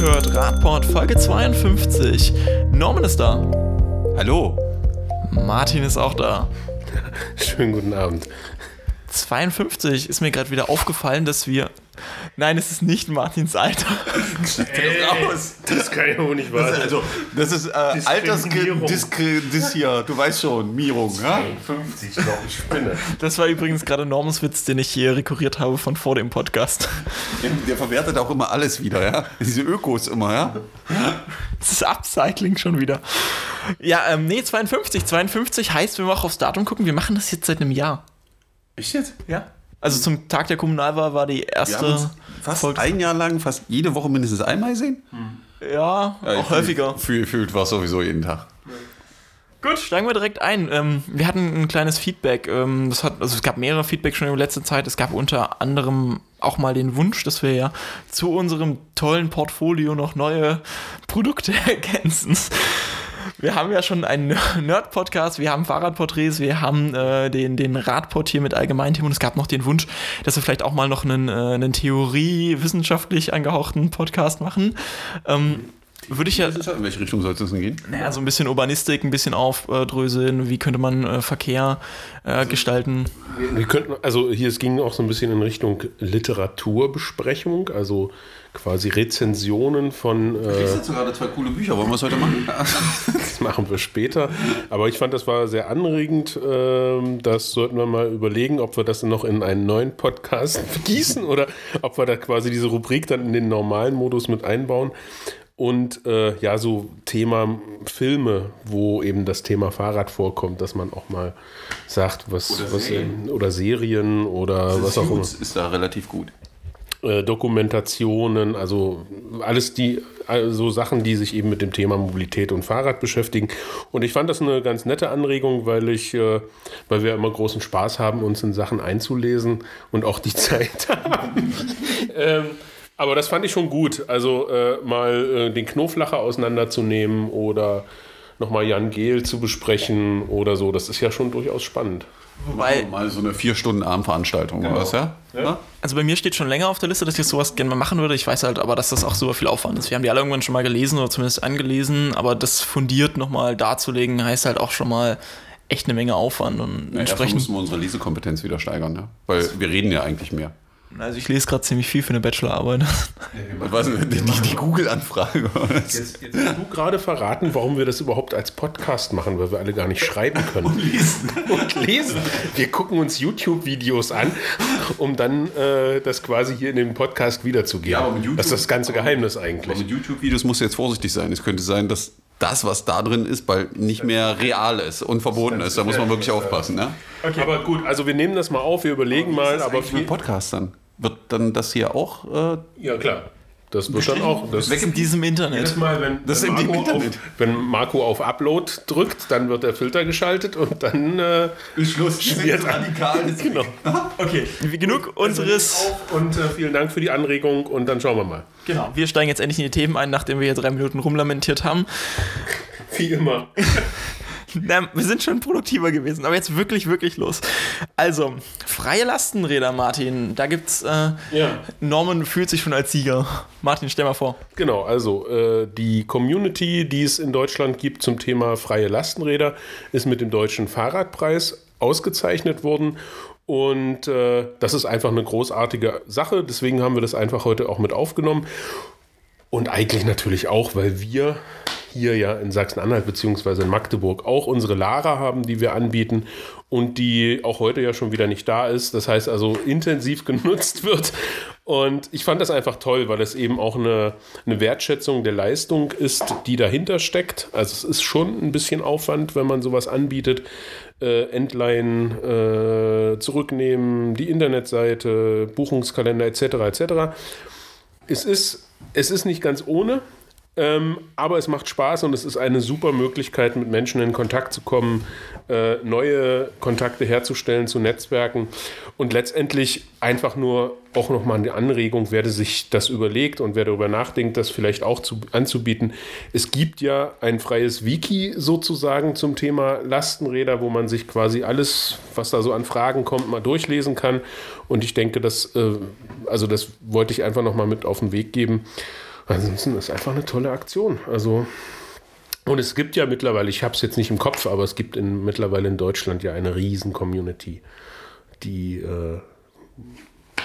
hört Radport Folge 52. Norman ist da. Hallo. Martin ist auch da. Schönen guten Abend. 52 ist mir gerade wieder aufgefallen, dass wir. Nein, es ist nicht Martins Alter. Ey, raus. Das kann ja wohl nicht wahr sein. also, das ist äh. Altersdiskriminierung. hier, du weißt schon, Mierung, ja? 50, glaube ich, spinne. Das war übrigens gerade Normans Witz, den ich hier rekurriert habe von vor dem Podcast. Der verwertet auch immer alles wieder, ja? Diese Ökos immer, ja? Das ist Upcycling schon wieder. Ja, ähm, nee, 52. 52 heißt, wenn wir auch aufs Datum gucken, wir machen das jetzt seit einem Jahr. Echt jetzt? Ja. Also zum Tag der Kommunalwahl war die erste fast Folge. ein Jahr lang, fast jede Woche mindestens einmal gesehen. Ja, Ja, auch häufiger. Fühlt fühlt war sowieso jeden Tag. Gut, steigen wir direkt ein. Ähm, wir hatten ein kleines Feedback. Ähm, das hat, also es gab mehrere Feedback schon in letzter Zeit. Es gab unter anderem auch mal den Wunsch, dass wir ja zu unserem tollen Portfolio noch neue Produkte ergänzen. Wir haben ja schon einen Nerd-Podcast, wir haben Fahrradporträts, wir haben äh, den, den Radport hier mit Allgemeinthemen und es gab noch den Wunsch, dass wir vielleicht auch mal noch einen, äh, einen Theorie-wissenschaftlich angehauchten Podcast machen. Ähm, würde ich ja In welche Richtung soll es denn gehen? naja, so ein bisschen Urbanistik, ein bisschen aufdröseln, wie könnte man äh, Verkehr äh, gestalten. Wir könnten, also hier, es ging auch so ein bisschen in Richtung Literaturbesprechung, also quasi Rezensionen von, Du äh, jetzt gerade zwei coole Bücher, wollen wir es heute machen? das machen wir später. Aber ich fand, das war sehr anregend. Ähm, Das sollten wir mal überlegen, ob wir das noch in einen neuen Podcast gießen oder ob wir da quasi diese Rubrik dann in den normalen Modus mit einbauen. Und äh, ja, so Thema Filme, wo eben das Thema Fahrrad vorkommt, dass man auch mal sagt, was Oder was Serien. oder Serien oder was auch immer. ist da relativ gut. Äh, Dokumentationen, also alles die, also Sachen, die sich eben mit dem Thema Mobilität und Fahrrad beschäftigen. Und ich fand das eine ganz nette Anregung, weil ich, äh, weil wir immer großen Spaß haben, uns in Sachen einzulesen und auch die Zeit haben. ähm, aber das fand ich schon gut. Also äh, mal äh, den Knoflacher auseinanderzunehmen oder nochmal Jan Gehl zu besprechen oder so. Das ist ja schon durchaus spannend. Wobei, Mal so eine vier Stunden Abendveranstaltung oder was, ja? ja? also bei mir steht schon länger auf der Liste, dass ich sowas gerne mal machen würde. Ich weiß halt aber, dass das auch super viel Aufwand ist. Wir haben die alle irgendwann schon mal gelesen oder zumindest angelesen, aber das fundiert nochmal darzulegen, heißt halt auch schon mal echt eine Menge Aufwand und Ja, entsprechend. müssen wir unsere Lesekompetenz wieder steigern, ja? Weil wir reden ja eigentlich mehr. Also ich lese gerade ziemlich viel für eine Bachelorarbeit. Was, die, die, die Google-Anfrage. Jetzt, jetzt hast du gerade verraten, warum wir das überhaupt als Podcast machen, weil wir alle gar nicht schreiben können. Und lesen. Und lesen. Wir gucken uns YouTube-Videos an, um dann äh, das quasi hier in dem Podcast wiederzugeben. Ja, aber mit YouTube- das ist das ganze Geheimnis Aber eigentlich. mit YouTube-Videos musst du jetzt vorsichtig sein. Es könnte sein, dass das, was da drin ist, bald nicht mehr real ist und verboten ist. Da muss man wirklich aufpassen. Ne? Aber gut, also wir nehmen das mal auf, wir überlegen mal, aber für viel, Podcast dann? Wird dann das hier auch? Äh, ja klar, das wird dann auch. Das in diesem Jedes Internet. Mal, wenn, Das wenn, ist im Marco auf, Internet. wenn Marco auf Upload drückt, dann wird der Filter geschaltet und dann äh, ist Schluss. Schwert radikal. genau. Okay, genug unseres. Auf und äh, vielen Dank für die Anregung und dann schauen wir mal. Genau, wir steigen jetzt endlich in die Themen ein, nachdem wir hier drei Minuten rumlamentiert haben. Wie immer. Na, wir sind schon produktiver gewesen, aber jetzt wirklich, wirklich los. Also, freie Lastenräder, Martin. Da gibt's. Äh, Ja. Norman fühlt sich schon als Sieger. Martin, stell mal vor. Genau, also äh, die Community, die es in Deutschland gibt zum Thema freie Lastenräder, ist mit dem Deutschen Fahrradpreis ausgezeichnet worden. Und äh, das ist einfach eine großartige Sache. Deswegen haben wir das einfach heute auch mit aufgenommen. Und eigentlich natürlich auch, weil wir hier ja in Sachsen-Anhalt bzw. in Magdeburg auch unsere Lara haben, die wir anbieten und die auch heute ja schon wieder nicht da ist. Das heißt also intensiv genutzt wird. Und ich fand das einfach toll, weil es eben auch eine, eine Wertschätzung der Leistung ist, die dahinter steckt. Also es ist schon ein bisschen Aufwand, wenn man sowas anbietet. Äh, Endline äh, zurücknehmen, die Internetseite, Buchungskalender etc. etc. Es ist, es ist nicht ganz ohne, ähm, aber es macht Spaß und es ist eine super Möglichkeit, mit Menschen in Kontakt zu kommen, äh, neue Kontakte herzustellen zu Netzwerken und letztendlich einfach nur auch nochmal eine Anregung, wer sich das überlegt und wer darüber nachdenkt, das vielleicht auch zu, anzubieten. Es gibt ja ein freies Wiki sozusagen zum Thema Lastenräder, wo man sich quasi alles, was da so an Fragen kommt, mal durchlesen kann. Und ich denke, das, äh, also das wollte ich einfach nochmal mit auf den Weg geben. Ansonsten ist einfach eine tolle Aktion. Also und es gibt ja mittlerweile, ich habe es jetzt nicht im Kopf, aber es gibt in, mittlerweile in Deutschland ja eine riesen Community, die äh,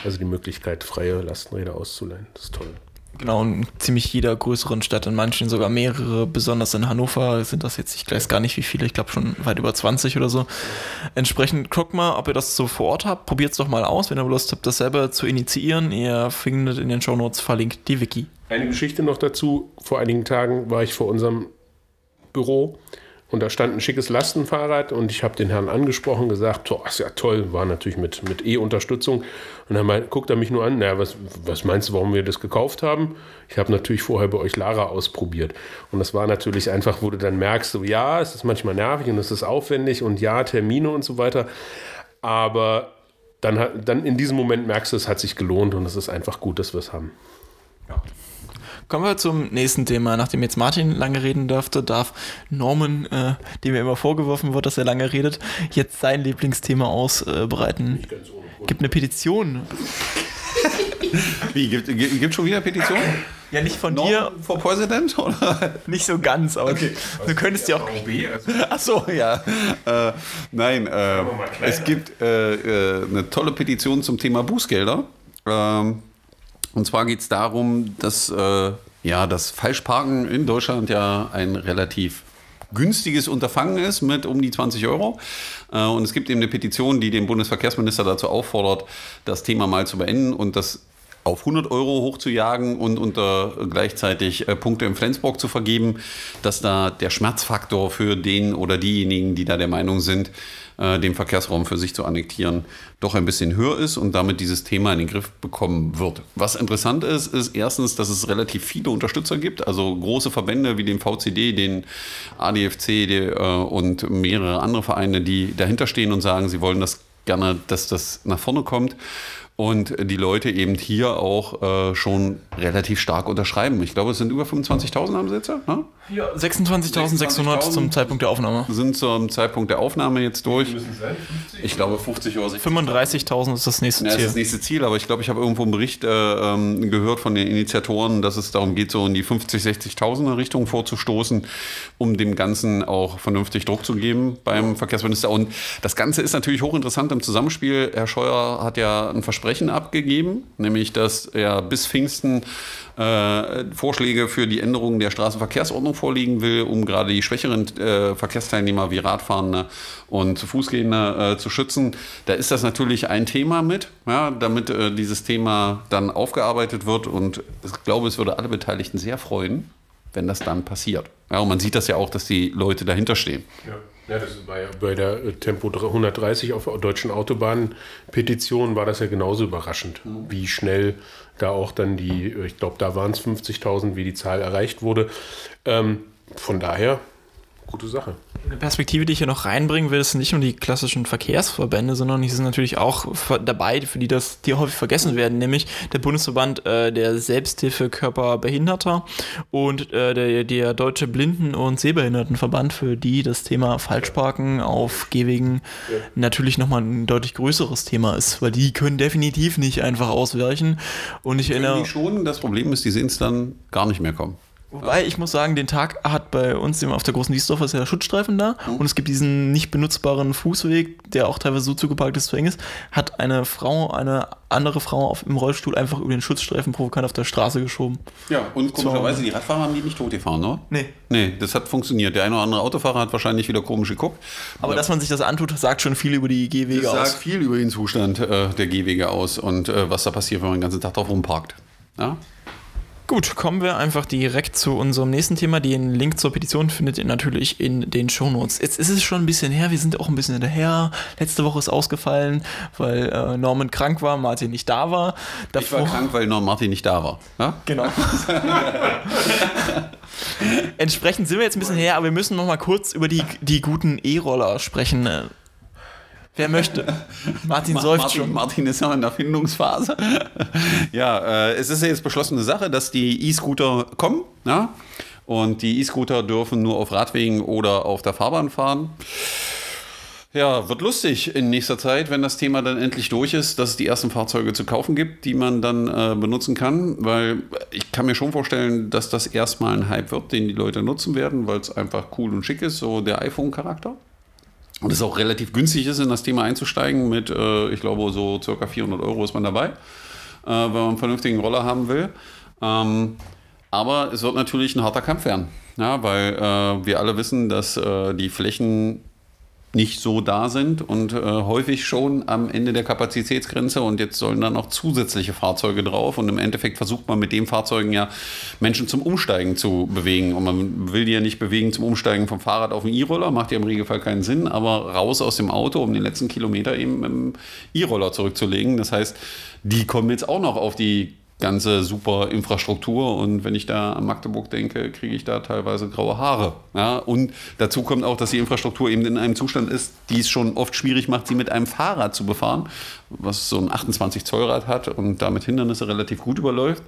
also die Möglichkeit, freie Lastenräder auszuleihen. Das ist toll. Genau, in ziemlich jeder größeren Stadt, in manchen sogar mehrere, besonders in Hannover sind das jetzt, ich weiß gar nicht wie viele, ich glaube schon weit über 20 oder so. Entsprechend guckt mal, ob ihr das so vor Ort habt, probiert es doch mal aus, wenn ihr Lust habt, das selber zu initiieren. Ihr findet in den Shownotes verlinkt die Wiki. Eine Geschichte noch dazu, vor einigen Tagen war ich vor unserem Büro und da stand ein schickes Lastenfahrrad und ich habe den Herrn angesprochen, gesagt, oh, ist ja toll, war natürlich mit, mit E-Unterstützung. Und dann mein, guckt er mich nur an, naja, was, was meinst du, warum wir das gekauft haben? Ich habe natürlich vorher bei euch Lara ausprobiert. Und das war natürlich einfach, wo du dann merkst, so ja, es ist manchmal nervig und es ist aufwendig und ja, Termine und so weiter. Aber dann, dann in diesem Moment merkst du, es hat sich gelohnt und es ist einfach gut, dass wir es haben. Ja. Kommen wir zum nächsten Thema. Nachdem jetzt Martin lange reden durfte, darf Norman, äh, dem ja immer vorgeworfen wird, dass er lange redet, jetzt sein Lieblingsthema ausbreiten. Äh, gibt eine Petition. Wie, gibt, gibt schon wieder Petition? Ja, nicht von Norman dir. Vor Präsident? Oder? Nicht so ganz, aber okay. du könntest ja auch. Also. Ach ja. Äh, nein, äh, es gibt äh, äh, eine tolle Petition zum Thema Bußgelder. Ähm, und zwar geht es darum, dass äh, ja, das Falschparken in Deutschland ja ein relativ günstiges Unterfangen ist mit um die 20 Euro. Äh, und es gibt eben eine Petition, die den Bundesverkehrsminister dazu auffordert, das Thema mal zu beenden und das auf 100 Euro hochzujagen und unter gleichzeitig äh, Punkte im Flensburg zu vergeben, dass da der Schmerzfaktor für den oder diejenigen, die da der Meinung sind, äh, den Verkehrsraum für sich zu annektieren, doch ein bisschen höher ist und damit dieses Thema in den Griff bekommen wird. Was interessant ist, ist erstens, dass es relativ viele Unterstützer gibt, also große Verbände wie den VCD, den ADFC die, äh, und mehrere andere Vereine, die dahinter stehen und sagen, sie wollen das gerne, dass das nach vorne kommt und die Leute eben hier auch äh, schon relativ stark unterschreiben. Ich glaube, es sind über 25.000 haben sie jetzt, ne? Ja, 26.600 zum Zeitpunkt der Aufnahme. Sind zum Zeitpunkt der Aufnahme jetzt durch. Ich glaube 50 oder 35.000 ist das nächste ja, Ziel. Das ist das nächste Ziel, aber ich glaube, ich habe irgendwo einen Bericht äh, ähm, gehört von den Initiatoren, dass es darum geht, so in die 50, 60.000er Richtung vorzustoßen, um dem Ganzen auch vernünftig Druck zu geben beim Verkehrsminister. Und das Ganze ist natürlich hochinteressant im Zusammenspiel. Herr Scheuer hat ja ein Versprechen abgegeben, nämlich dass er bis Pfingsten äh, Vorschläge für die Änderung der Straßenverkehrsordnung vorlegen will, um gerade die schwächeren äh, Verkehrsteilnehmer wie Radfahrende und Fußgänger äh, zu schützen. Da ist das natürlich ein Thema mit, ja, damit äh, dieses Thema dann aufgearbeitet wird. Und ich glaube, es würde alle Beteiligten sehr freuen, wenn das dann passiert. Ja, und man sieht das ja auch, dass die Leute dahinter stehen. Ja. Ja, das war ja bei der äh, Tempo 130 auf deutschen Autobahnen-Petition war das ja genauso überraschend, mhm. wie schnell da auch dann die, ich glaube, da waren es 50.000, wie die Zahl erreicht wurde. Ähm, von daher, gute Sache. Eine Perspektive, die ich hier noch reinbringen will, ist nicht nur die klassischen Verkehrsverbände, sondern die sind natürlich auch dabei, für die das, die häufig vergessen werden, nämlich der Bundesverband äh, der Selbsthilfekörper Behinderter und äh, der, der Deutsche Blinden- und Sehbehindertenverband, für die das Thema Falschparken auf Gehwegen ja. natürlich nochmal ein deutlich größeres Thema ist, weil die können definitiv nicht einfach ausweichen. Und ich erinnere. schon, das Problem ist, die sehen es dann gar nicht mehr kommen. Wobei ich muss sagen, den Tag hat bei uns auf der großen Wiesdorfer ist ja der Schutzstreifen da mhm. und es gibt diesen nicht benutzbaren Fußweg, der auch teilweise so zugeparkt ist, zu eng ist, hat eine Frau, eine andere Frau auf, im Rollstuhl einfach über den Schutzstreifen provokant auf der Straße geschoben. Ja, und komischerweise, die Radfahrer haben die nicht tot gefahren, ne? Nee. Nee, das hat funktioniert. Der eine oder andere Autofahrer hat wahrscheinlich wieder komisch geguckt. Aber ja. dass man sich das antut, sagt schon viel über die Gehwege das aus. sagt viel über den Zustand äh, der Gehwege aus und äh, was da passiert, wenn man den ganzen Tag drauf rumparkt. Ja? Gut, kommen wir einfach direkt zu unserem nächsten Thema. Den Link zur Petition findet ihr natürlich in den Shownotes. Jetzt ist es schon ein bisschen her, wir sind auch ein bisschen hinterher. Letzte Woche ist ausgefallen, weil äh, Norman krank war, Martin nicht da war. Davor, ich war krank, weil Norman Martin nicht da war. Ja? Genau. Entsprechend sind wir jetzt ein bisschen her, aber wir müssen noch mal kurz über die, die guten E-Roller sprechen. Wer möchte? Martin seufzt Martin, schon. Martin ist ja in der Findungsphase. ja, äh, es ist ja jetzt beschlossene Sache, dass die E-Scooter kommen. Ja? Und die E-Scooter dürfen nur auf Radwegen oder auf der Fahrbahn fahren. Ja, wird lustig in nächster Zeit, wenn das Thema dann endlich durch ist, dass es die ersten Fahrzeuge zu kaufen gibt, die man dann äh, benutzen kann. Weil ich kann mir schon vorstellen, dass das erstmal ein Hype wird, den die Leute nutzen werden, weil es einfach cool und schick ist, so der iPhone-Charakter. Und es auch relativ günstig ist, in das Thema einzusteigen. Mit, äh, ich glaube, so circa 400 Euro ist man dabei, äh, wenn man einen vernünftigen Roller haben will. Ähm, aber es wird natürlich ein harter Kampf werden. Ja, weil äh, wir alle wissen, dass äh, die Flächen nicht so da sind und äh, häufig schon am Ende der Kapazitätsgrenze und jetzt sollen dann noch zusätzliche Fahrzeuge drauf und im Endeffekt versucht man mit den Fahrzeugen ja Menschen zum Umsteigen zu bewegen und man will die ja nicht bewegen zum Umsteigen vom Fahrrad auf den E-Roller, macht ja im Regelfall keinen Sinn, aber raus aus dem Auto, um den letzten Kilometer eben im E-Roller zurückzulegen. Das heißt, die kommen jetzt auch noch auf die ganze super Infrastruktur und wenn ich da an Magdeburg denke, kriege ich da teilweise graue Haare. Ja, und dazu kommt auch, dass die Infrastruktur eben in einem Zustand ist, die es schon oft schwierig macht, sie mit einem Fahrrad zu befahren, was so ein 28 Zoll Rad hat und damit Hindernisse relativ gut überläuft.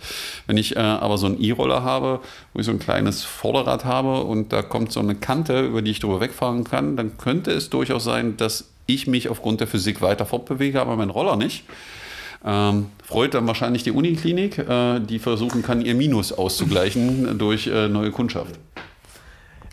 Wenn ich äh, aber so einen E-Roller habe, wo ich so ein kleines Vorderrad habe und da kommt so eine Kante, über die ich drüber wegfahren kann, dann könnte es durchaus sein, dass ich mich aufgrund der Physik weiter fortbewege, aber mein Roller nicht. Ähm, freut dann wahrscheinlich die Uniklinik, äh, die versuchen kann, ihr Minus auszugleichen durch äh, neue Kundschaft.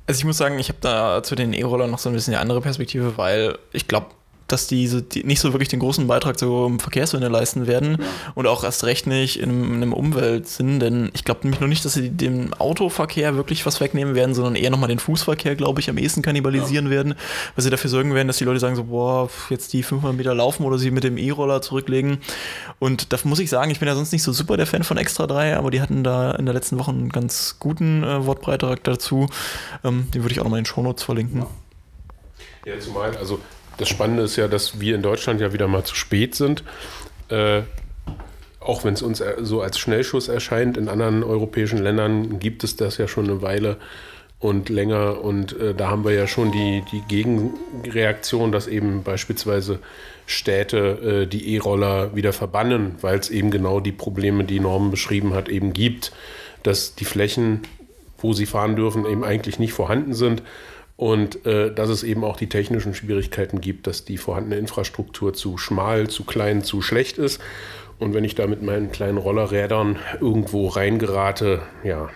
Also ich muss sagen, ich habe da zu den E-Rollern noch so ein bisschen eine andere Perspektive, weil ich glaube, dass diese die nicht so wirklich den großen Beitrag zum Verkehrswende leisten werden ja. und auch erst recht nicht in, in einem Umweltsinn, denn ich glaube nämlich nur nicht, dass sie dem Autoverkehr wirklich was wegnehmen werden, sondern eher nochmal den Fußverkehr, glaube ich, am ehesten kannibalisieren ja. werden, weil sie dafür sorgen werden, dass die Leute sagen so, boah, jetzt die 500 Meter laufen oder sie mit dem E-Roller zurücklegen und da muss ich sagen, ich bin ja sonst nicht so super der Fan von Extra 3, aber die hatten da in der letzten Woche einen ganz guten äh, Wortbeitrag dazu, ähm, den würde ich auch nochmal in den Shownotes verlinken. Ja, zumal, also das Spannende ist ja, dass wir in Deutschland ja wieder mal zu spät sind. Äh, auch wenn es uns so als Schnellschuss erscheint, in anderen europäischen Ländern gibt es das ja schon eine Weile und länger. Und äh, da haben wir ja schon die, die Gegenreaktion, dass eben beispielsweise Städte äh, die E-Roller wieder verbannen, weil es eben genau die Probleme, die Norman beschrieben hat, eben gibt, dass die Flächen, wo sie fahren dürfen, eben eigentlich nicht vorhanden sind und äh, dass es eben auch die technischen Schwierigkeiten gibt, dass die vorhandene Infrastruktur zu schmal, zu klein, zu schlecht ist. Und wenn ich da mit meinen kleinen Rollerrädern irgendwo reingerate, ja,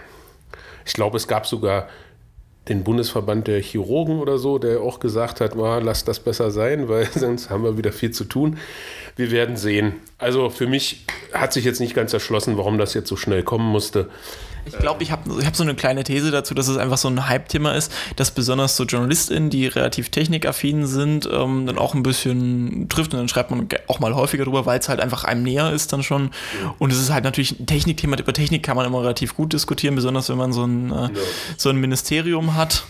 ich glaube, es gab sogar den Bundesverband der Chirurgen oder so, der auch gesagt hat, oh, lass das besser sein, weil sonst haben wir wieder viel zu tun. Wir werden sehen. Also für mich hat sich jetzt nicht ganz erschlossen, warum das jetzt so schnell kommen musste. Ich glaube, ich habe ich hab so eine kleine These dazu, dass es einfach so ein Hype-Thema ist, dass besonders so JournalistInnen, die relativ technikaffin sind, ähm, dann auch ein bisschen trifft und dann schreibt man auch mal häufiger drüber, weil es halt einfach einem näher ist dann schon. Und es ist halt natürlich ein Technikthema. Über Technik kann man immer relativ gut diskutieren, besonders wenn man so ein, äh, so ein Ministerium hat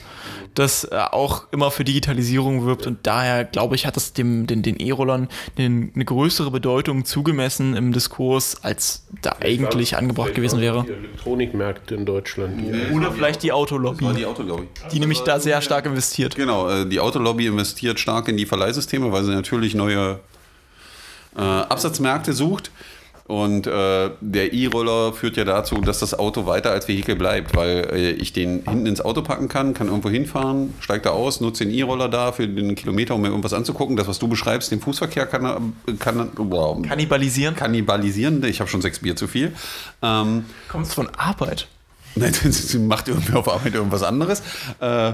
das äh, auch immer für Digitalisierung wirbt und daher glaube ich, hat es dem, den, den E-Rollern eine größere Bedeutung zugemessen im Diskurs, als da eigentlich angebracht gewesen wäre. Die Elektronikmärkte in Deutschland. Die Oder vielleicht die Autolobby. Die Autolobby. Die nämlich da sehr stark investiert. Genau, äh, die Autolobby investiert stark in die Verleihsysteme, weil sie natürlich neue äh, Absatzmärkte sucht. Und äh, der E-Roller führt ja dazu, dass das Auto weiter als Vehikel bleibt, weil äh, ich den hinten ins Auto packen kann, kann irgendwo hinfahren, steigt da aus, nutze den E-Roller da für den Kilometer, um mir irgendwas anzugucken. Das, was du beschreibst, den Fußverkehr kann, kann wow, kannibalisieren. Kannibalisieren, ich habe schon sechs Bier zu viel. Ähm, Kommst von Arbeit? Nein, sie macht irgendwie auf Arbeit irgendwas anderes. Äh,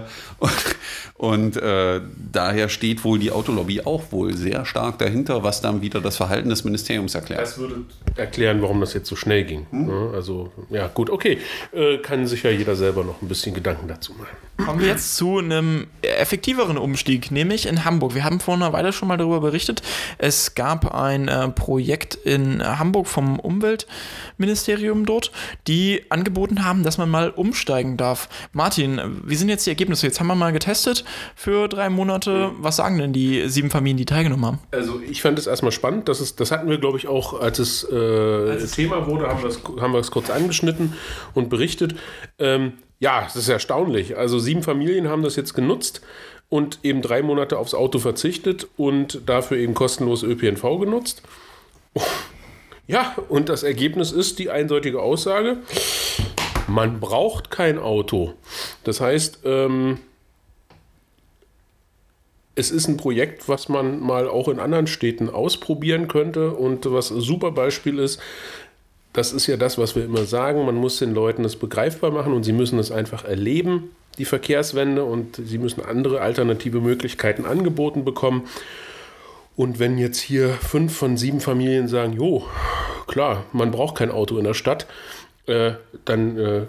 und äh, daher steht wohl die Autolobby auch wohl sehr stark dahinter, was dann wieder das Verhalten des Ministeriums erklärt. Das würde erklären, warum das jetzt so schnell ging. Hm? Also, ja, gut, okay. Äh, kann sich ja jeder selber noch ein bisschen Gedanken dazu machen. Kommen wir jetzt zu einem effektiveren Umstieg, nämlich in Hamburg. Wir haben vor einer Weile schon mal darüber berichtet. Es gab ein äh, Projekt in Hamburg vom Umweltministerium dort, die angeboten haben, dass man mal umsteigen darf. Martin, wie sind jetzt die Ergebnisse? Jetzt haben wir mal getestet für drei Monate. Was sagen denn die sieben Familien, die teilgenommen haben? Also ich fand es erstmal spannend. Das, ist, das hatten wir, glaube ich, auch, als es äh, als Thema wurde, haben wir, es, haben wir es kurz angeschnitten und berichtet. Ähm, ja, es ist erstaunlich. Also sieben Familien haben das jetzt genutzt und eben drei Monate aufs Auto verzichtet und dafür eben kostenlos ÖPNV genutzt. Ja, und das Ergebnis ist die eindeutige Aussage, man braucht kein Auto. Das heißt, ähm, es ist ein Projekt, was man mal auch in anderen Städten ausprobieren könnte und was ein super Beispiel ist. Das ist ja das, was wir immer sagen. Man muss den Leuten das begreifbar machen und sie müssen es einfach erleben, die Verkehrswende, und sie müssen andere alternative Möglichkeiten angeboten bekommen. Und wenn jetzt hier fünf von sieben Familien sagen, jo, klar, man braucht kein Auto in der Stadt, äh, dann äh,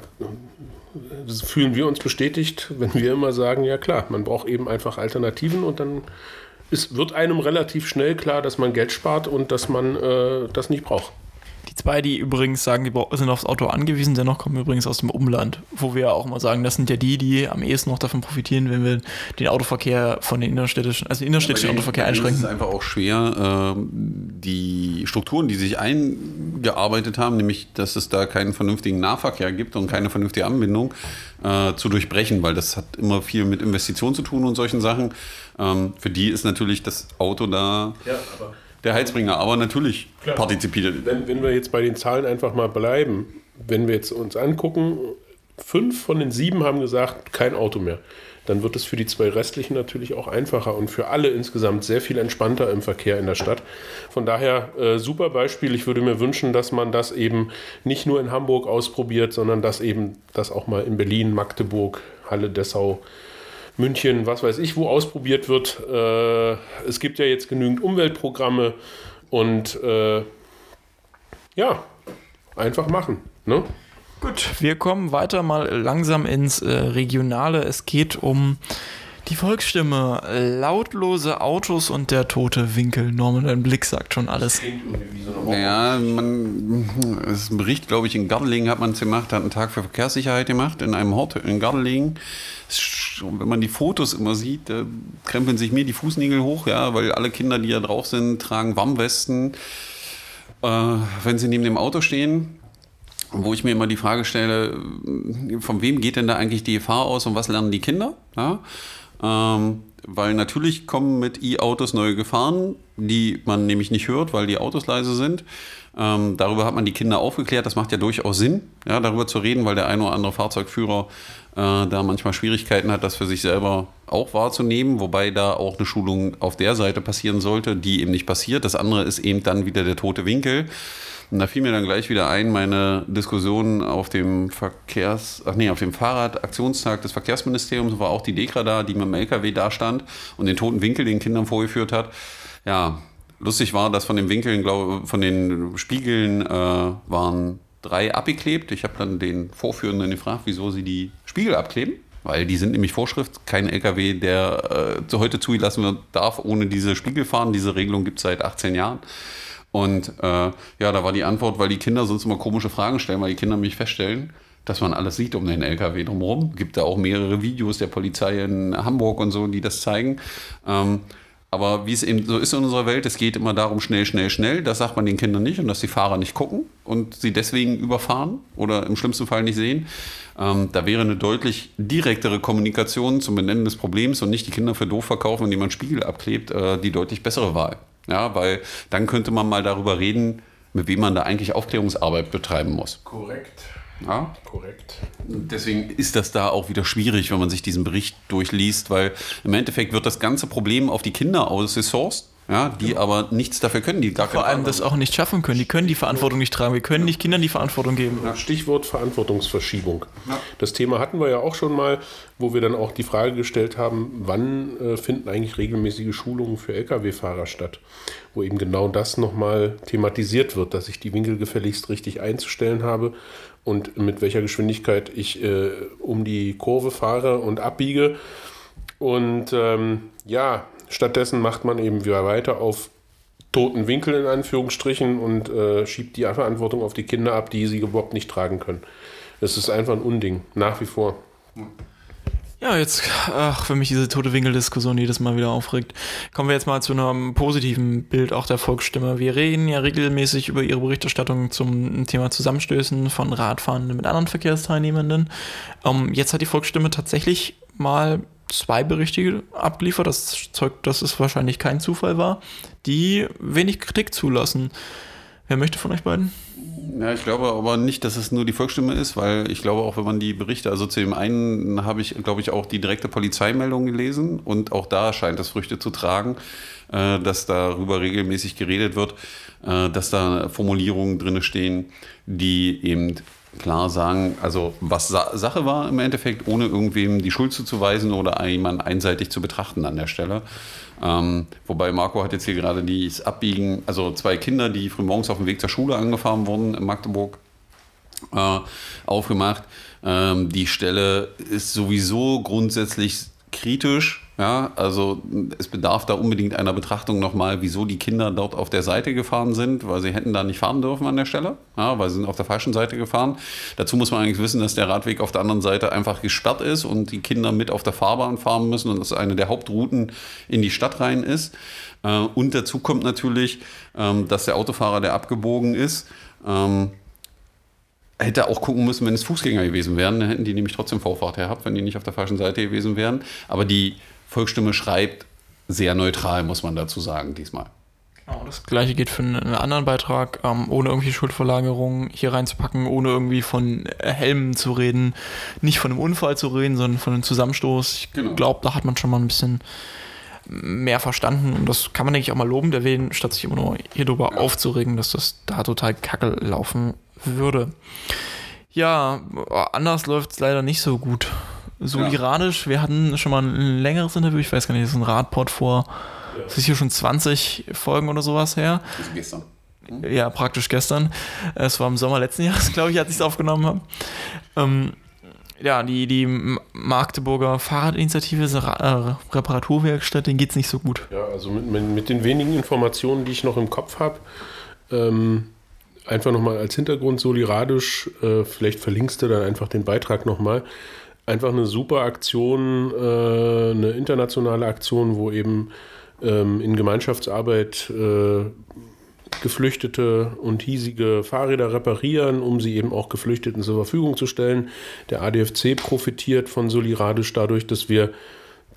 fühlen wir uns bestätigt, wenn wir immer sagen, ja klar, man braucht eben einfach Alternativen und dann ist, wird einem relativ schnell klar, dass man Geld spart und dass man äh, das nicht braucht. Die zwei, die übrigens sagen, die sind aufs Auto angewiesen, dennoch kommen übrigens aus dem Umland, wo wir auch mal sagen, das sind ja die, die am ehesten noch davon profitieren, wenn wir den Autoverkehr von den innerstädtischen, also den innerstädtischen ja, Autoverkehr einschränken. Es ist einfach auch schwer, äh, die Strukturen, die sich eingearbeitet haben, nämlich, dass es da keinen vernünftigen Nahverkehr gibt und keine vernünftige Anbindung, äh, zu durchbrechen, weil das hat immer viel mit Investitionen zu tun und solchen Sachen. Ähm, für die ist natürlich das Auto da. Ja, aber der Heizbringer, aber natürlich Klar. partizipiert. Wenn, wenn wir jetzt bei den Zahlen einfach mal bleiben, wenn wir jetzt uns angucken, fünf von den sieben haben gesagt, kein Auto mehr. Dann wird es für die zwei restlichen natürlich auch einfacher und für alle insgesamt sehr viel entspannter im Verkehr in der Stadt. Von daher äh, super Beispiel. Ich würde mir wünschen, dass man das eben nicht nur in Hamburg ausprobiert, sondern dass eben das auch mal in Berlin, Magdeburg, Halle, Dessau, München, was weiß ich, wo ausprobiert wird. Äh, es gibt ja jetzt genügend Umweltprogramme und äh, ja, einfach machen. Ne? Gut, wir kommen weiter mal langsam ins äh, Regionale. Es geht um die Volksstimme, lautlose Autos und der tote Winkel. Norman, dein Blick sagt schon alles. Ja, man, das ist ein Bericht, glaube ich, in Gardelegen hat man es gemacht, hat einen Tag für Verkehrssicherheit gemacht, in einem Hort in Gardelegen. Wenn man die Fotos immer sieht, da krempeln sich mir die Fußnägel hoch, ja, weil alle Kinder, die da drauf sind, tragen Warmwesten. Äh, wenn sie neben dem Auto stehen, wo ich mir immer die Frage stelle, von wem geht denn da eigentlich die Gefahr aus und was lernen die Kinder? Ja? Ähm, weil natürlich kommen mit E-Autos neue Gefahren, die man nämlich nicht hört, weil die Autos leise sind. Ähm, darüber hat man die Kinder aufgeklärt. Das macht ja durchaus Sinn, ja, darüber zu reden, weil der ein oder andere Fahrzeugführer äh, da manchmal Schwierigkeiten hat, das für sich selber auch wahrzunehmen. Wobei da auch eine Schulung auf der Seite passieren sollte, die eben nicht passiert. Das andere ist eben dann wieder der tote Winkel. Und da fiel mir dann gleich wieder ein, meine Diskussion auf dem Verkehrs, ach nee, auf dem Fahrradaktionstag des Verkehrsministeriums war auch die Dekra da, die mit dem LKW da stand und den toten Winkel den Kindern vorgeführt hat. Ja, lustig war, dass von den Winkeln, glaube von den Spiegeln äh, waren drei abgeklebt. Ich habe dann den Vorführenden gefragt, wieso sie die Spiegel abkleben. Weil die sind nämlich Vorschrift, kein LKW, der äh, heute zugelassen wird, darf ohne diese Spiegel fahren. Diese Regelung gibt es seit 18 Jahren. Und äh, ja, da war die Antwort, weil die Kinder sonst immer komische Fragen stellen, weil die Kinder mich feststellen, dass man alles sieht um den LKW drumherum. Gibt da auch mehrere Videos der Polizei in Hamburg und so, die das zeigen. Ähm, aber wie es eben so ist in unserer Welt, es geht immer darum, schnell, schnell, schnell. Das sagt man den Kindern nicht und dass die Fahrer nicht gucken und sie deswegen überfahren oder im schlimmsten Fall nicht sehen. Ähm, da wäre eine deutlich direktere Kommunikation zum Benennen des Problems und nicht die Kinder für doof verkaufen, indem man Spiegel abklebt, äh, die deutlich bessere Wahl. Ja, weil dann könnte man mal darüber reden, mit wem man da eigentlich Aufklärungsarbeit betreiben muss. Korrekt. Ja? Korrekt. Deswegen ist das da auch wieder schwierig, wenn man sich diesen Bericht durchliest, weil im Endeffekt wird das ganze Problem auf die Kinder ausgesourced ja, die genau. aber nichts dafür können, die gar Vor allem das auch nicht schaffen können. Die können die Verantwortung nicht tragen. Wir können nicht Kindern die Verantwortung geben. Ja. Stichwort Verantwortungsverschiebung. Ja. Das Thema hatten wir ja auch schon mal, wo wir dann auch die Frage gestellt haben, wann äh, finden eigentlich regelmäßige Schulungen für Lkw-Fahrer statt? Wo eben genau das nochmal thematisiert wird, dass ich die Winkel gefälligst richtig einzustellen habe und mit welcher Geschwindigkeit ich äh, um die Kurve fahre und abbiege. Und ähm, ja, Stattdessen macht man eben wieder weiter auf toten Winkel in Anführungsstrichen und äh, schiebt die Verantwortung auf die Kinder ab, die sie überhaupt nicht tragen können. Das ist einfach ein Unding, nach wie vor. Ja, jetzt, ach, für mich diese tote Winkel-Diskussion jedes Mal wieder aufregt. Kommen wir jetzt mal zu einem positiven Bild auch der Volksstimme. Wir reden ja regelmäßig über ihre Berichterstattung zum Thema Zusammenstößen von Radfahrenden mit anderen Verkehrsteilnehmenden. Ähm, jetzt hat die Volksstimme tatsächlich mal zwei Berichte abgeliefert, das zeugt, dass es wahrscheinlich kein Zufall war, die wenig Kritik zulassen. Wer möchte von euch beiden? Ja, ich glaube aber nicht, dass es nur die Volksstimme ist, weil ich glaube auch, wenn man die Berichte, also zu dem einen habe ich, glaube ich, auch die direkte Polizeimeldung gelesen und auch da scheint es Früchte zu tragen, äh, dass darüber regelmäßig geredet wird, äh, dass da Formulierungen drin stehen, die eben klar sagen, also was Sa Sache war im Endeffekt, ohne irgendwem die Schuld zuzuweisen oder jemanden einseitig zu betrachten an der Stelle. Ähm, wobei Marco hat jetzt hier gerade dieses Abbiegen, also zwei Kinder, die frühmorgens auf dem Weg zur Schule angefahren wurden in Magdeburg, äh, aufgemacht. Ähm, die Stelle ist sowieso grundsätzlich kritisch. Ja, also es bedarf da unbedingt einer Betrachtung nochmal, wieso die Kinder dort auf der Seite gefahren sind, weil sie hätten da nicht fahren dürfen an der Stelle, ja, weil sie sind auf der falschen Seite gefahren. Dazu muss man eigentlich wissen, dass der Radweg auf der anderen Seite einfach gesperrt ist und die Kinder mit auf der Fahrbahn fahren müssen und das eine der Hauptrouten in die Stadt rein ist. Äh, und dazu kommt natürlich, ähm, dass der Autofahrer, der abgebogen ist, ähm, hätte auch gucken müssen, wenn es Fußgänger gewesen wären, dann hätten die nämlich trotzdem Vorfahrt gehabt, wenn die nicht auf der falschen Seite gewesen wären. Aber die Volksstimme schreibt sehr neutral, muss man dazu sagen, diesmal. Genau, das gleiche geht für einen anderen Beitrag, ähm, ohne irgendwie Schuldverlagerung hier reinzupacken, ohne irgendwie von Helmen zu reden, nicht von einem Unfall zu reden, sondern von einem Zusammenstoß. Ich genau. glaube, da hat man schon mal ein bisschen mehr verstanden und das kann man, denke ich, auch mal loben, erwähnen, statt sich immer nur hier drüber ja. aufzuregen, dass das da total kacke laufen würde. Ja, anders läuft es leider nicht so gut soliradisch. Ja. Wir hatten schon mal ein längeres Interview, ich weiß gar nicht, das ist ein Radport vor, ja. das ist hier schon 20 Folgen oder sowas her. Also gestern. Mhm. Ja, praktisch gestern. Es war im Sommer letzten Jahres, glaube ich, als ich es aufgenommen habe. Ähm, ja, die, die Magdeburger Fahrradinitiative, äh, Reparaturwerkstatt, denen geht es nicht so gut. Ja, also mit, mit, den wenigen Informationen, die ich noch im Kopf habe, ähm, einfach nochmal als Hintergrund soliradisch, äh, vielleicht verlinkst du dann einfach den Beitrag nochmal einfach eine super Aktion, äh, eine internationale Aktion, wo eben ähm, in Gemeinschaftsarbeit äh, Geflüchtete und hiesige Fahrräder reparieren, um sie eben auch Geflüchteten zur Verfügung zu stellen. Der ADFC profitiert von Soliradisch dadurch, dass wir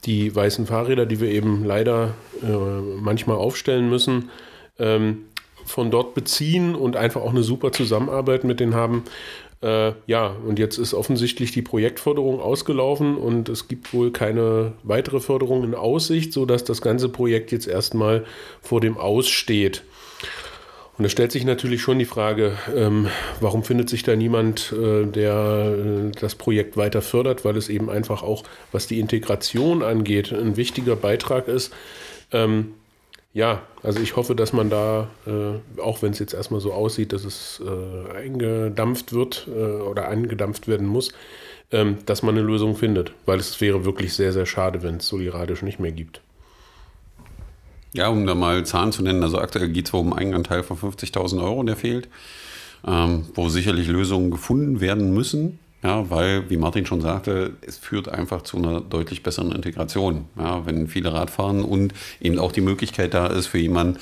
die weißen Fahrräder, die wir eben leider äh, manchmal aufstellen müssen, ähm, von dort beziehen und einfach auch eine super Zusammenarbeit mit denen haben. Äh, ja, und jetzt ist offensichtlich die Projektförderung ausgelaufen und es gibt wohl keine weitere Förderung in Aussicht, sodass das ganze Projekt jetzt erstmal vor dem Aussteht. Und da stellt sich natürlich schon die Frage, ähm, warum findet sich da niemand, äh, der äh, das Projekt weiter fördert, weil es eben einfach auch, was die Integration angeht, ein wichtiger Beitrag ist. Ähm, ja, also ich hoffe, dass man da, äh, auch wenn es jetzt erstmal so aussieht, dass es äh, eingedampft wird äh, oder eingedampft werden muss, ähm, dass man eine Lösung findet. Weil es wäre wirklich sehr, sehr schade, wenn es Soliradisch nicht mehr gibt. Ja, um da mal Zahlen zu nennen, also aktuell geht es um einen Eigenanteil von 50.000 Euro, der fehlt, ähm, wo sicherlich Lösungen gefunden werden müssen. Ja, weil, wie Martin schon sagte, es führt einfach zu einer deutlich besseren Integration. Ja, wenn viele Rad fahren und eben auch die Möglichkeit da ist für jemanden,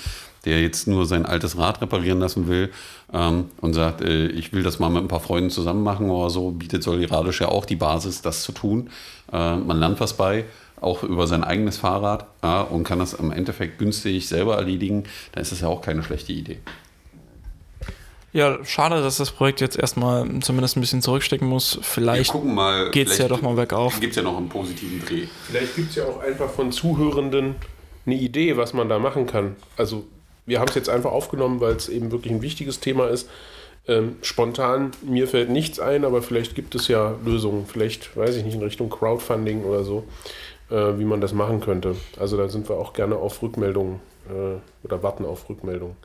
der jetzt nur sein altes Rad reparieren lassen will ähm, und sagt, äh, ich will das mal mit ein paar Freunden zusammen machen oder so, bietet Soliradisch ja auch die Basis, das zu tun. Äh, man lernt was bei, auch über sein eigenes Fahrrad ja, und kann das im Endeffekt günstig selber erledigen. Da ist das ja auch keine schlechte Idee. Ja, schade, dass das Projekt jetzt erstmal zumindest ein bisschen zurückstecken muss. Vielleicht geht es ja doch mal bergauf. Gibt es ja noch einen positiven Dreh. Vielleicht gibt es ja auch einfach von Zuhörenden eine Idee, was man da machen kann. Also wir haben es jetzt einfach aufgenommen, weil es eben wirklich ein wichtiges Thema ist. Ähm, spontan, mir fällt nichts ein, aber vielleicht gibt es ja Lösungen. Vielleicht, weiß ich nicht, in Richtung Crowdfunding oder so, äh, wie man das machen könnte. Also da sind wir auch gerne auf Rückmeldungen äh, oder warten auf Rückmeldungen.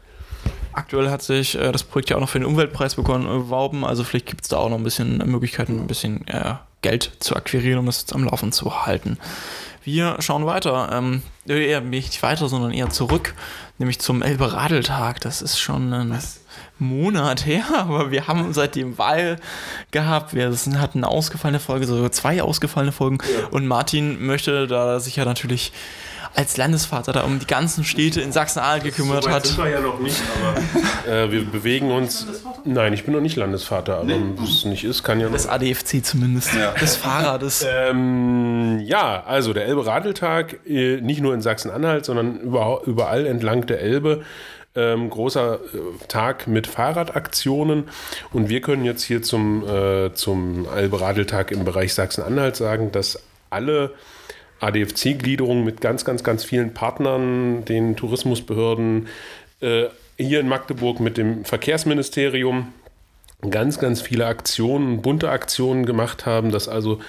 Aktuell hat sich äh, das Projekt ja auch noch für den Umweltpreis beworben, also vielleicht gibt es da auch noch ein bisschen Möglichkeiten, ein bisschen äh, Geld zu akquirieren, um das jetzt am Laufen zu halten. Wir schauen weiter, ähm, eher nicht weiter, sondern eher zurück, nämlich zum Elbe-Radeltag. Das ist schon ein Was? Monat her, aber wir haben seitdem Wahl gehabt. Wir hatten eine ausgefallene Folge, sogar zwei ausgefallene Folgen. Ja. Und Martin möchte da sich ja natürlich als Landesvater da um die ganzen Städte in Sachsen-Anhalt gekümmert so hat. Das sind wir ja noch nicht, aber äh, wir bewegen uns. Nein, ich bin noch nicht Landesvater, aber nee. was es nicht ist, kann ja noch. Das ADFC zumindest. Ja. Das Fahrrades. Ähm, ja, also der Elbe-Radeltag, äh, nicht nur in Sachsen-Anhalt, sondern überall entlang der Elbe. Ähm, großer äh, Tag mit Fahrradaktionen. Und wir können jetzt hier zum, äh, zum Alberadeltag im Bereich Sachsen-Anhalt sagen, dass alle ADFC-Gliederungen mit ganz, ganz, ganz vielen Partnern, den Tourismusbehörden, äh, hier in Magdeburg mit dem Verkehrsministerium ganz, ganz viele Aktionen, bunte Aktionen gemacht haben, dass also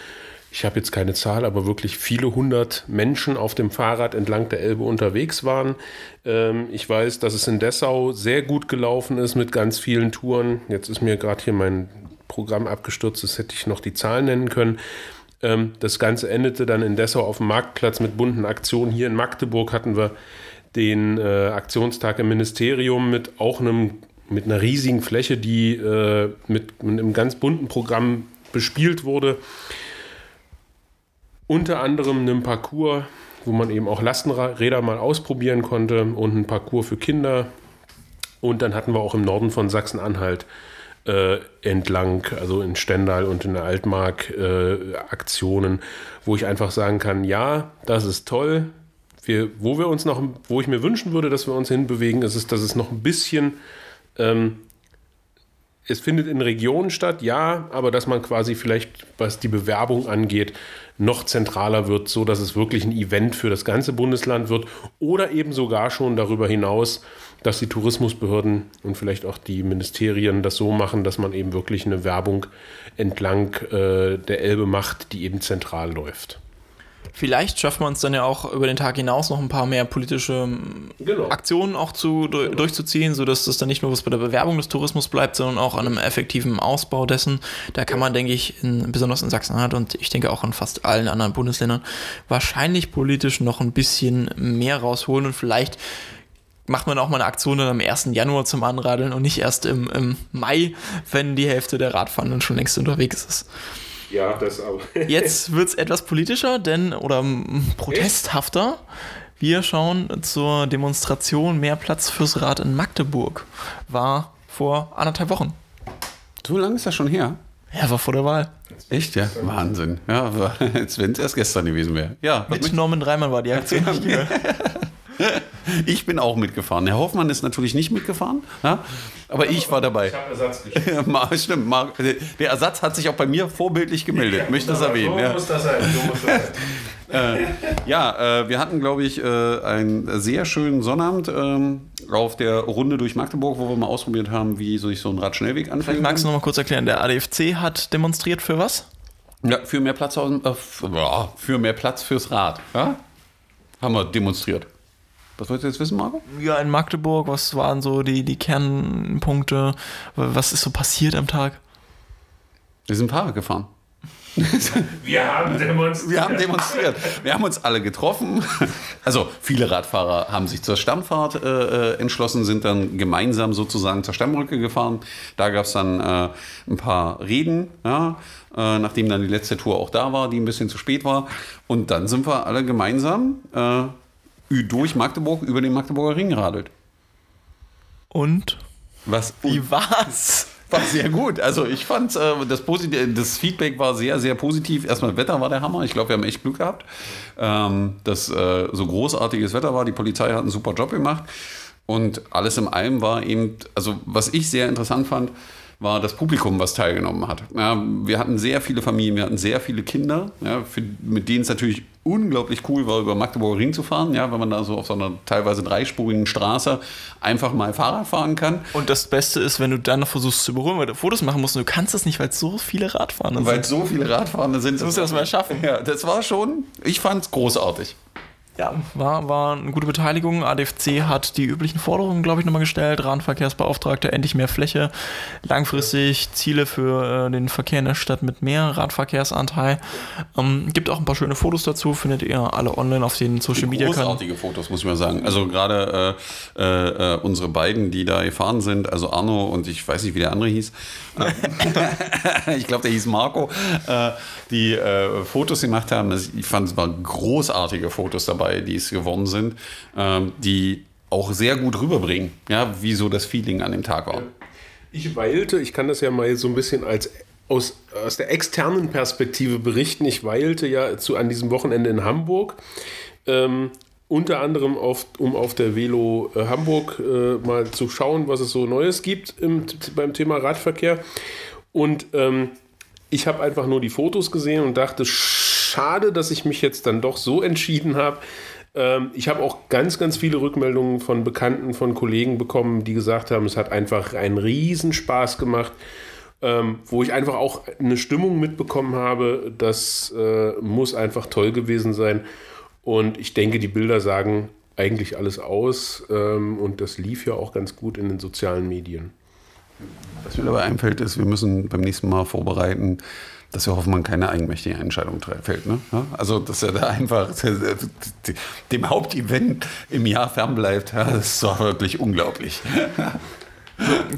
ich habe jetzt keine Zahl, aber wirklich viele hundert Menschen auf dem Fahrrad entlang der Elbe unterwegs waren. Ähm, ich weiß, dass es in Dessau sehr gut gelaufen ist mit ganz vielen Touren. Jetzt ist mir gerade hier mein Programm abgestürzt, das hätte ich noch die Zahlen nennen können. Ähm, das Ganze endete dann in Dessau auf dem Marktplatz mit bunten Aktionen. Hier in Magdeburg hatten wir den äh, Aktionstag im Ministerium mit auch einem mit einer riesigen Fläche, die äh, mit, mit einem ganz bunten Programm bespielt wurde. Unter anderem einem Parcours, wo man eben auch Lastenräder mal ausprobieren konnte und ein Parcours für Kinder. Und dann hatten wir auch im Norden von Sachsen-Anhalt äh, entlang, also in Stendal und in der Altmark, äh, Aktionen, wo ich einfach sagen kann, ja, das ist toll. Wir, wo wir uns noch, wo ich mir wünschen würde, dass wir uns hinbewegen, ist es, dass es noch ein bisschen ähm, es findet in Regionen statt, ja, aber dass man quasi vielleicht, was die Bewerbung angeht, noch zentraler wird, so dass es wirklich ein Event für das ganze Bundesland wird oder eben sogar schon darüber hinaus, dass die Tourismusbehörden und vielleicht auch die Ministerien das so machen, dass man eben wirklich eine Werbung entlang äh, der Elbe macht, die eben zentral läuft. Vielleicht schafft man es dann ja auch über den Tag hinaus noch ein paar mehr politische ähm, genau. Aktionen auch zu, genau. durchzuziehen, sodass das dann nicht nur was bei der Bewerbung des Tourismus bleibt, sondern auch an einem effektiven Ausbau dessen. Da kann man, denke ich, in, besonders in Sachsen-Anhalt und ich denke auch in fast allen anderen Bundesländern wahrscheinlich politisch noch ein bisschen mehr rausholen und vielleicht macht man auch mal eine Aktion dann am 1. Januar zum Anradeln und nicht erst im, im Mai, wenn die Hälfte der Radfahrenden schon längst unterwegs ist. Ja, das auch. Jetzt wird es etwas politischer, denn, oder protesthafter. Wir schauen zur Demonstration Mehr Platz fürs Rad in Magdeburg. War vor anderthalb Wochen. So lange ist das schon her? Ja, war vor der Wahl. Echt, ja? Wahnsinn. Ja, als wenn es erst gestern gewesen wäre. Ja, Mit Norman Reimann war die Aktion. ich bin auch mitgefahren. Herr Hoffmann ist natürlich nicht mitgefahren, ja? aber ich war dabei. Ich habe Ersatz gestellt. Stimmt, Marc, der Ersatz hat sich auch bei mir vorbildlich gemeldet, ja, möchte das erwähnen. So ja. muss das sein. So muss das sein. äh, ja, äh, wir hatten, glaube ich, äh, einen sehr schönen Sonnabend ähm, auf der Runde durch Magdeburg, wo wir mal ausprobiert haben, wie sich so ein Radschnellweg anfängt. Vielleicht magst du noch mal kurz erklären, der ADFC hat demonstriert für was? Ja, für mehr Platz, äh, für mehr Platz fürs Rad. Ja? Haben wir demonstriert. Was wolltest du jetzt wissen, Marco? Ja, in Magdeburg, was waren so die, die Kernpunkte? Was ist so passiert am Tag? Wir sind Fahrrad gefahren. Wir haben demonstriert. Wir haben demonstriert. Wir haben uns alle getroffen. Also viele Radfahrer haben sich zur Stammfahrt äh, äh entschlossen, sind dann gemeinsam sozusagen zur Stammbrücke gefahren. Da gab es dann äh, ein paar Reden, ja, äh, nachdem dann die letzte Tour auch da war, die ein bisschen zu spät war. Und dann sind wir alle gemeinsam äh, durch Magdeburg über den Magdeburger Ring radelt. Und? Was? Wie war's? War sehr gut. Also ich fand äh, das, das Feedback war sehr, sehr positiv. Erstmal Wetter war der Hammer. Ich glaube, wir haben echt Glück gehabt, ähm, dass äh, so großartiges Wetter war. Die Polizei hat einen super Job gemacht. Und alles in allem war eben, also was ich sehr interessant fand, war das Publikum, was teilgenommen hat. Ja, wir hatten sehr viele Familien, wir hatten sehr viele Kinder, ja, für, mit denen es natürlich unglaublich cool war, über Magdeburger Ring zu fahren, ja, wenn man da so auf so einer teilweise dreispurigen Straße einfach mal Fahrrad fahren kann. Und das Beste ist, wenn du dann noch versuchst zu überholen, weil du Fotos machen musst und du kannst das nicht, weil es so viele Radfahrer sind. Weil es so viele Radfahrer sind. Das musst du das mal schaffen. Ja, das war schon, ich fand es großartig. Ja, war, war eine gute Beteiligung. ADFC hat die üblichen Forderungen, glaube ich, nochmal gestellt. Radverkehrsbeauftragter, endlich mehr Fläche. Langfristig Ziele für äh, den Verkehr in der Stadt mit mehr Radverkehrsanteil. Ähm, gibt auch ein paar schöne Fotos dazu, findet ihr alle online auf den Social Media Kanälen. Großartige Fotos, muss ich mal sagen. Also gerade äh, äh, unsere beiden, die da gefahren sind, also Arno und ich weiß nicht, wie der andere hieß. ich glaube, der hieß Marco. Äh, die äh, Fotos gemacht haben. Ich fand es waren großartige Fotos dabei dabei, die es gewonnen sind, ähm, die auch sehr gut rüberbringen, ja, wie so das Feeling an dem Tag war. Ich weilte, ich kann das ja mal so ein bisschen als aus, aus der externen Perspektive berichten. Ich weilte ja zu, an diesem Wochenende in Hamburg ähm, unter anderem auf, um auf der Velo äh, Hamburg äh, mal zu schauen, was es so Neues gibt im, beim Thema Radverkehr. Und ähm, ich habe einfach nur die Fotos gesehen und dachte, schade, dass ich mich jetzt dann doch so entschieden habe. Ähm, ich habe auch ganz, ganz viele Rückmeldungen von Bekannten, von Kollegen bekommen, die gesagt haben, es hat einfach einen Riesenspaß gemacht. Ähm, wo ich einfach auch eine Stimmung mitbekommen habe, das äh, muss einfach toll gewesen sein. Und ich denke, die Bilder sagen eigentlich alles aus. Ähm, und das lief ja auch ganz gut in den sozialen Medien. Was mir dabei einfällt, ist, wir müssen beim nächsten Mal vorbereiten, dass wir hoffen, man keine eigenmächtige Entscheidung fällt. Ne? Also, dass er da einfach dem Hauptevent im Jahr fernbleibt, das ist doch wirklich unglaublich.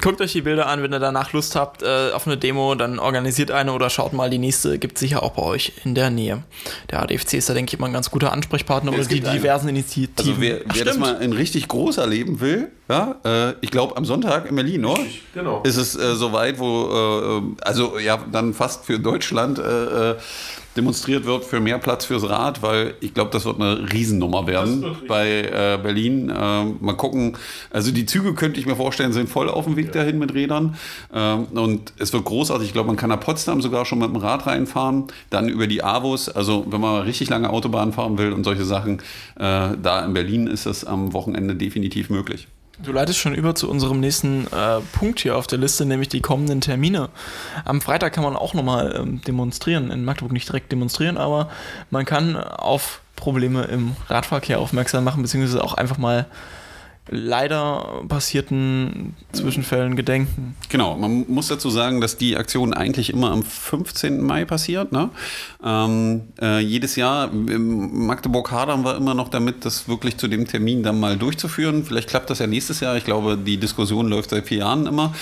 Guckt euch die Bilder an, wenn ihr danach Lust habt äh, auf eine Demo, dann organisiert eine oder schaut mal die nächste. Gibt sicher auch bei euch in der Nähe. Der ADFC ist da, denke ich, immer ein ganz guter Ansprechpartner Ja, oder die einen. diversen Initiativen. Also wer, Ach, wer das stimmt. mal in richtig groß erleben will, ja, äh, ich glaube am Sonntag in Berlin, oder? genau. Ist es äh, soweit, wo äh, also ja dann fast für Deutschland äh, äh, demonstriert wird für mehr Platz fürs Rad, weil ich glaube, das wird eine Riesennummer werden bei äh, Berlin. Äh, mal gucken. Also die Züge könnte ich mir vorstellen, sind voll auf dem Weg dahin mit Rädern. Ähm, und es wird großartig. Ich glaube, man kann nach Potsdam sogar schon mit dem Rad reinfahren. Dann über die Avus. Also wenn man richtig lange Autobahn fahren will und solche Sachen, äh, da in Berlin ist das am Wochenende definitiv möglich. Du leitest schon über zu unserem nächsten äh, Punkt hier auf der Liste, nämlich die kommenden Termine. Am Freitag kann man auch nochmal ähm, demonstrieren. In Magdeburg nicht direkt demonstrieren, aber man kann auf Probleme im Radverkehr aufmerksam machen, beziehungsweise auch einfach mal leider passierten Zwischenfällen gedenken. Genau, man muss dazu sagen, dass die Aktion eigentlich immer am 15. Mai passiert. Ne? Ähm, äh, jedes Jahr, in Magdeburg hadern wir immer noch damit, das wirklich zu dem Termin dann mal durchzuführen. Vielleicht klappt das ja nächstes Jahr. Ich glaube, die Diskussion läuft seit vier Jahren immer.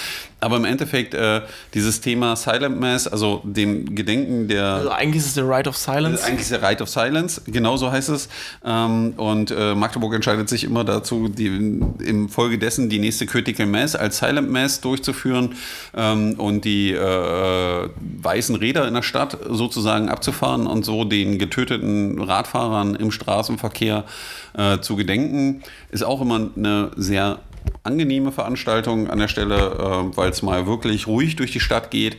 Aber im Endeffekt, äh, dieses Thema Silent Mass, also dem Gedenken der Also eigentlich ist es der Right of Silence. eigentlich ist der Right of Silence, genau so heißt es. Ähm, und äh, Magdeburg entscheidet sich immer dazu, die, im Folge dessen die nächste Critical Mass als Silent Mass durchzuführen ähm, und die äh, weißen Räder in der Stadt sozusagen abzufahren und so den getöteten Radfahrern im Straßenverkehr äh, zu gedenken. Ist auch immer eine sehr angenehme Veranstaltung an der Stelle, äh, weil es mal wirklich ruhig durch die Stadt geht.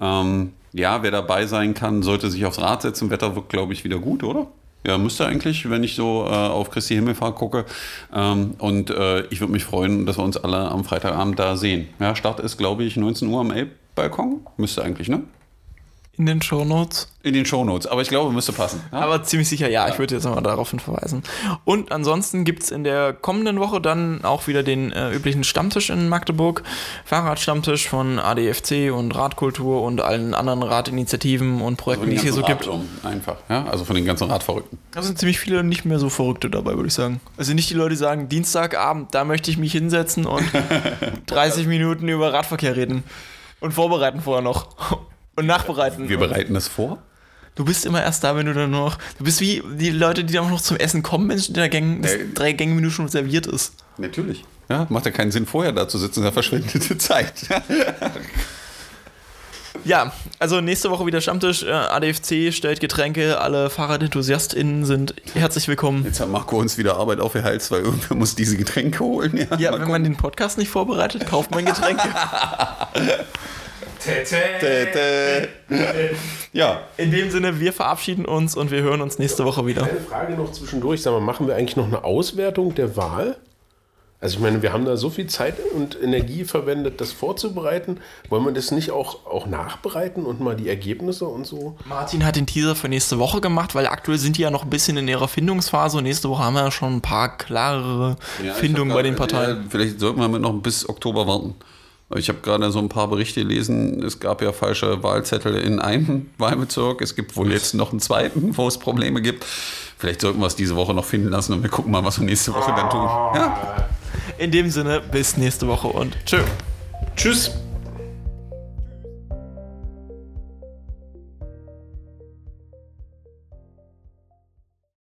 Ähm, ja, wer dabei sein kann, sollte sich aufs Rad setzen. Wetter wird, glaube ich, wieder gut, oder? Ja, müsste eigentlich, wenn ich so äh, auf Christi Himmelfahrt gucke. Ähm, und äh, ich würde mich freuen, dass wir uns alle am Freitagabend da sehen. Ja, Start ist, glaube ich, 19 Uhr am Elbbalkon. Müsste eigentlich, ne? In den Shownotes. In den Shownotes. Aber ich glaube, müsste passen. Ja? Aber ziemlich sicher, ja, ich würde jetzt nochmal darauf verweisen. Und ansonsten gibt es in der kommenden Woche dann auch wieder den äh, üblichen Stammtisch in Magdeburg. Fahrradstammtisch von ADFC und Radkultur und allen anderen Radinitiativen und Projekten, Von die es hier so gibt. Einfach, ja. Also von den ganzen Radverrückten. Da sind ziemlich viele nicht mehr so Verrückte dabei, würde ich sagen. Also nicht die Leute, die sagen, Dienstagabend, da möchte ich mich hinsetzen und 30 Minuten über Radverkehr reden. Und vorbereiten vorher noch. Und nachbereiten. Wir bereiten das vor. Du bist immer erst da, wenn du dann noch. Du bist wie die Leute, die dann noch zum Essen kommen, wenn in der Gang, das Nee. drei Gänge-Menü schon serviert ist. Natürlich. Ja, macht ja keinen Sinn, vorher da zu sitzen, das ist ja verschwendete Zeit. Ja, also nächste Woche wieder Stammtisch. Äh, ADFC stellt Getränke. Alle FahrradenthusiastInnen sind herzlich willkommen. Jetzt hat Marco uns wieder Arbeit aufgeheizt, weil irgendwer muss diese Getränke holen. Ja, Ja, wenn man den Podcast nicht vorbereitet, kauft man Getränke. Ja, In dem Sinne, wir verabschieden uns und wir hören uns nächste Woche wieder. Eine Frage noch zwischendurch. Sag mal, machen wir eigentlich noch eine Auswertung der Wahl? Also ich meine, wir haben da so viel Zeit und Energie verwendet, das vorzubereiten. Wollen wir das nicht auch, auch nachbereiten und mal die Ergebnisse und so? Martin hat den Teaser für nächste Woche gemacht, weil aktuell sind die ja noch ein bisschen in ihrer Findungsphase und nächste Woche haben wir ja schon ein paar klarere Ja, Findungen bei den Parteien. Ja, vielleicht sollten wir mit noch bis Oktober warten. Ich habe gerade so ein paar Berichte gelesen. Es gab ja falsche Wahlzettel in einem Wahlbezirk. Es gibt wohl jetzt noch einen zweiten, wo es Probleme gibt. Vielleicht sollten wir es diese Woche noch finden lassen und wir gucken mal, was wir nächste Woche dann tun. Ja. In dem Sinne, bis nächste Woche und tschö. Tschüss!